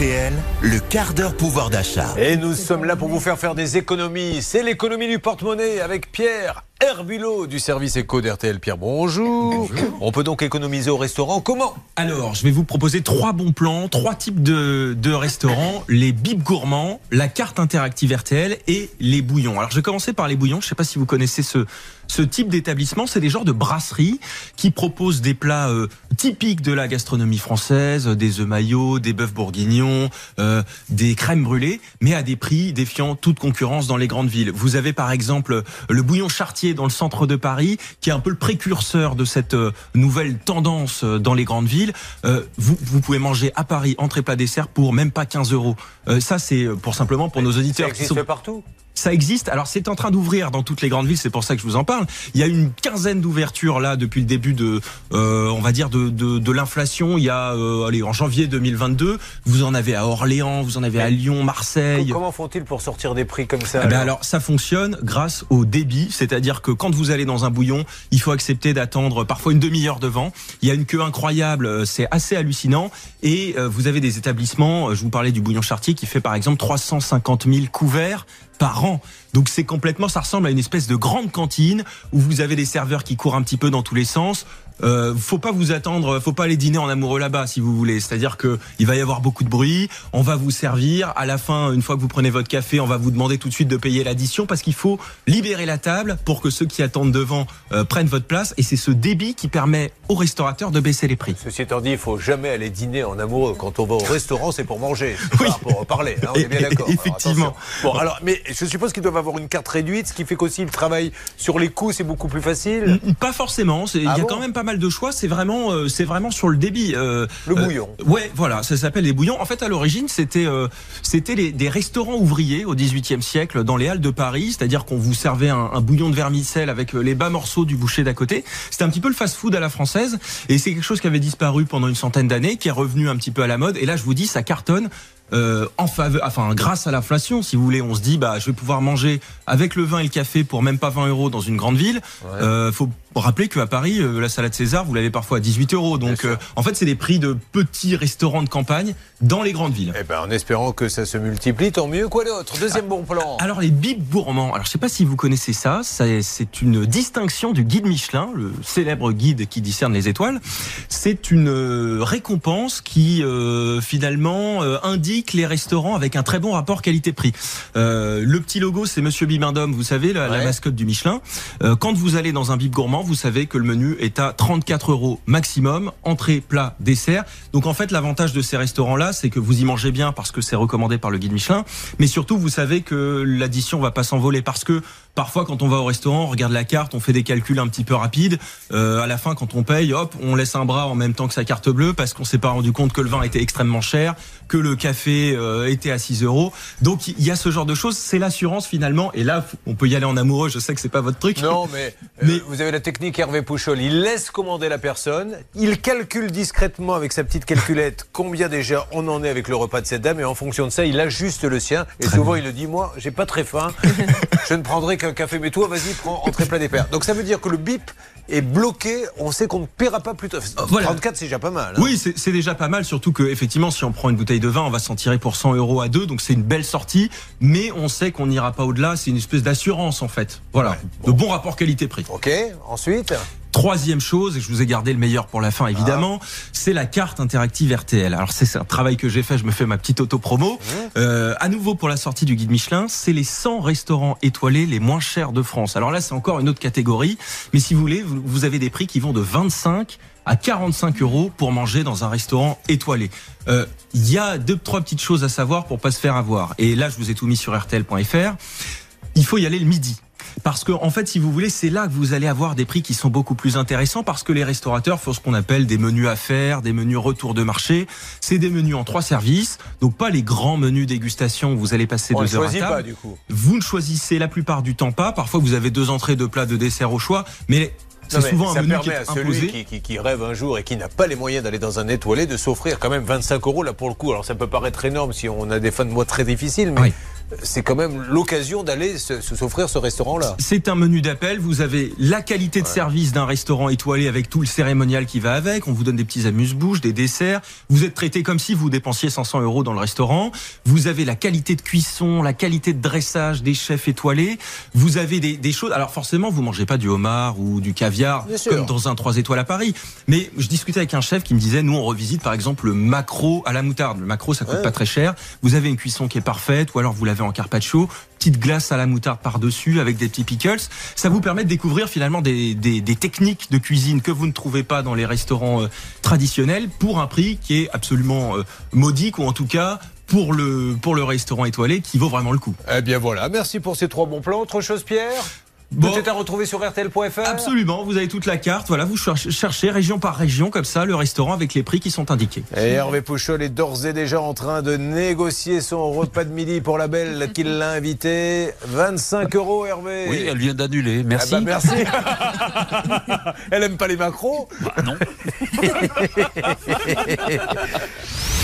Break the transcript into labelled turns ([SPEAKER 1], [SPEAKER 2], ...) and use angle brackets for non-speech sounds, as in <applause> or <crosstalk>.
[SPEAKER 1] Le quart d'heure pouvoir d'achat.
[SPEAKER 2] Et nous sommes là pour vous faire faire des économies. C'est l'économie du porte-monnaie avec Pierre Herbulot du service éco d'RTL. Pierre, bonjour. On peut donc économiser au restaurant. Comment
[SPEAKER 3] Alors, je vais vous proposer trois bons plans, trois types de, de restaurants les bips gourmands, la carte interactive RTL et les bouillons. Alors, je vais commencer par les bouillons. Je ne sais pas si vous connaissez ce, ce type d'établissement. C'est des genres de brasseries qui proposent des plats euh, typiques de la gastronomie française, des œufs maillots, des bœufs bourguignons, euh, des crèmes brûlées, mais à des prix défiant toute concurrence dans les grandes villes. Vous avez par exemple le bouillon chartier dans le centre de Paris, qui est un peu le précurseur de cette euh, nouvelle tendance euh, dans les grandes villes. Euh, vous, vous pouvez manger à Paris entrée plat dessert pour même pas 15 euros. ça, c'est pour simplement pour nos auditeurs.
[SPEAKER 2] Ça existe partout
[SPEAKER 3] ça existe. Alors c'est en train d'ouvrir dans toutes les grandes villes, c'est pour ça que je vous en parle. Il y a une quinzaine d'ouvertures là depuis le début de, euh, on va dire de, de, de l'inflation. Il y a, euh, allez, en janvier 2022, vous en avez à Orléans, vous en avez à Lyon, Marseille.
[SPEAKER 2] Comment font-ils pour sortir des prix comme ça
[SPEAKER 3] eh ben alors, ça fonctionne grâce au débit, c'est-à-dire que quand vous allez dans un bouillon, il faut accepter d'attendre parfois une demi-heure devant. Il y a une queue incroyable, euh, c'est assez hallucinant. Et euh, vous avez des établissements, je vous parlais du bouillon chartier qui fait par exemple 350 000 couverts par an. Donc c'est complètement, ça ressemble à une espèce de grande cantine où vous avez des serveurs qui courent un petit peu dans tous les sens. Euh, faut pas vous attendre, faut pas aller dîner en amoureux là-bas si vous voulez. C'est-à-dire que il va y avoir beaucoup de bruit, on va vous servir. À la fin, une fois que vous prenez votre café, on va vous demander tout de suite de payer l'addition parce qu'il faut libérer la table pour que ceux qui attendent devant euh, prennent votre place. Et c'est ce débit qui permet aux restaurateurs de baisser les prix.
[SPEAKER 2] Ceci étant dit, il faut jamais aller dîner en amoureux. Quand on va au restaurant, c'est pour manger, oui. pas pour parler. Hein, on est bien d'accord.
[SPEAKER 3] Effectivement.
[SPEAKER 2] bon, alors, mais je suppose qu'ils doivent avoir une carte réduite, ce qui fait qu'aussi le travail sur les coûts, c'est beaucoup plus facile.
[SPEAKER 3] Pas forcément. Il y a ah quand même pas mal de choix. C'est vraiment, euh, c'est vraiment sur le débit.
[SPEAKER 2] Euh, le bouillon.
[SPEAKER 3] Euh, ouais, voilà, ça s'appelle les bouillons. En fait, à l'origine, c'était, c'était des restaurants ouvriers au XVIIIe siècle dans les halles de Paris, c'est-à-dire qu'on vous servait un, un, bouillon de vermicelle avec les bas morceaux du boucher d'à côté. C'était un petit peu le fast-food à la française, et c'est quelque chose qui avait disparu pendant une centaine d'années, qui est revenu un petit peu à la mode. Et là, je vous dis, ça cartonne. Euh, en faveur, enfin grâce à l'inflation, si vous voulez, on se dit bah je vais pouvoir manger avec le vin et le café pour même pas 20 euros dans une grande ville. Ouais. Euh, faut rappeler qu'à Paris, euh, la salade César, vous l'avez parfois à 18 euros. Donc euh, en fait, c'est des prix de petits restaurants de campagne dans les grandes villes.
[SPEAKER 2] Eh ben, en espérant que ça se multiplie, tant mieux. Quoi d'autre? Deuxième bon plan.
[SPEAKER 3] Alors les bips gourmands. Alors je sais pas si vous connaissez ça. C'est une distinction du guide Michelin, le célèbre guide qui discerne les étoiles. C'est une récompense qui finalement indique les restaurants avec un très bon rapport qualité-prix. Euh, le petit logo, c'est Monsieur Bibendum, vous savez, la, la mascotte du Michelin. Euh, quand vous allez dans un bib gourmand, vous savez que le menu est à 34 euros maximum, entrée, plat, dessert. Donc en fait, l'avantage de ces restaurants-là, c'est que vous y mangez bien parce que c'est recommandé par le guide Michelin, mais surtout, vous savez que l'addition va pas s'envoler parce que Parfois, quand on va au restaurant, on regarde la carte, on fait des calculs un petit peu rapides. Euh, à la fin, quand on paye, hop, on laisse un bras en même temps que sa carte bleue parce qu'on s'est pas rendu compte que le vin était extrêmement cher, que le café euh, était à 6 euros. Donc, il y a ce genre de choses. C'est l'assurance finalement. Et là, on peut y aller en amoureux. Je sais que c'est pas votre truc.
[SPEAKER 2] Non, mais, <laughs> euh, mais... vous avez la technique Hervé Pouchol. Il laisse commander la personne. Il calcule discrètement avec sa petite calculette <laughs> combien déjà on en est avec le repas de cette dame. Et en fonction de ça, il ajuste le sien. Et souvent, il le dit, moi, j'ai pas très faim. <laughs> je ne prendrai qu'un café, mais toi, vas-y, prends entrée plat des pères. Donc ça veut dire que le bip est bloqué, on sait qu'on ne paiera pas plus tôt. 34, c'est déjà pas mal.
[SPEAKER 3] Hein. Oui, c'est déjà pas mal, surtout que effectivement, si on prend une bouteille de vin, on va s'en tirer pour 100 euros à deux, donc c'est une belle sortie, mais on sait qu'on n'ira pas au-delà, c'est une espèce d'assurance en fait. Voilà, de bon rapport qualité-prix.
[SPEAKER 2] Ok, ensuite?
[SPEAKER 3] Troisième chose, et je vous ai gardé le meilleur pour la fin évidemment, c'est la carte interactive RTL. Alors c'est un travail que j'ai fait, je me fais ma petite auto-promo. Mmh. Euh, à nouveau pour la sortie du guide Michelin, c'est les 100 restaurants étoilés les moins chers de France. Alors là c'est encore une autre catégorie, mais si vous voulez, vous avez des prix qui vont de 25 à 45 euros pour manger dans un restaurant étoilé. Euh, il y a deux, trois petites choses à savoir pour pas se faire avoir. Et là, je vous ai tout mis sur RTL.fr. Il faut y aller le midi. Parce que, en fait, si vous voulez, c'est là que vous allez avoir des prix qui sont beaucoup plus intéressants parce que les restaurateurs font ce qu'on appelle des menus à faire, des menus retour de marché. C'est des menus en trois services. Donc, pas les grands menus dégustation où vous allez passer deux heures à table.
[SPEAKER 2] Pas, du coup.
[SPEAKER 3] Vous ne choisissez la plupart du temps pas. Parfois, vous avez deux entrées, deux plats, de dessert au choix. Mais c'est souvent
[SPEAKER 2] ça
[SPEAKER 3] un menu
[SPEAKER 2] permet
[SPEAKER 3] qui est
[SPEAKER 2] à celui
[SPEAKER 3] imposé.
[SPEAKER 2] qui, qui, qui, rêve un jour et qui n'a pas les moyens d'aller dans un étoilé de s'offrir quand même 25 euros là pour le coup. Alors ça peut paraître énorme si on a des fins de mois très difficiles, mais
[SPEAKER 3] Oui.
[SPEAKER 2] C'est quand même l'occasion d'aller s'offrir ce restaurant-là.
[SPEAKER 3] C'est un menu d'appel. Vous avez la qualité de service d'un restaurant étoilé avec tout le cérémonial qui va avec. On vous donne des petits amuse-bouches, des desserts. Vous êtes traité comme si vous dépensiez 500 euros dans le restaurant. Vous avez la qualité de cuisson, la qualité de dressage des chefs étoilés. Vous avez des, des choses. Alors forcément, vous mangez pas du homard ou du caviar comme dans un 3 étoiles à Paris. Mais je discutais avec un chef qui me disait, nous on revisite par exemple le macro à la moutarde. Le macro, ça coûte pas très cher. Vous avez une cuisson qui est parfaite, ou alors vous l'avez en carpaccio, petite glace à la moutarde par-dessus avec des petits pickles. Ça vous permet de découvrir finalement des, techniques de cuisine que vous ne trouvez pas dans les restaurants euh, traditionnels pour un prix qui est absolument euh, modique ou en tout cas pour le, pour le restaurant étoilé qui vaut vraiment le coup.
[SPEAKER 2] Eh bien voilà, merci pour ces trois bons plans. Autre chose Pierre? Bon. Tout est à retrouver sur RTL.fr
[SPEAKER 3] Absolument, vous avez toute la carte. Voilà, vous cherchez région par région, comme ça, le restaurant avec les prix qui sont indiqués.
[SPEAKER 2] Et Hervé Pouchol est d'ores et déjà en train de négocier son repas de midi pour la belle qui l'a invité. 25 euros, Hervé.
[SPEAKER 4] Oui, elle vient d'annuler. Merci.
[SPEAKER 2] Ah bah merci. <laughs> elle aime pas les macros
[SPEAKER 4] bah, Non. <laughs>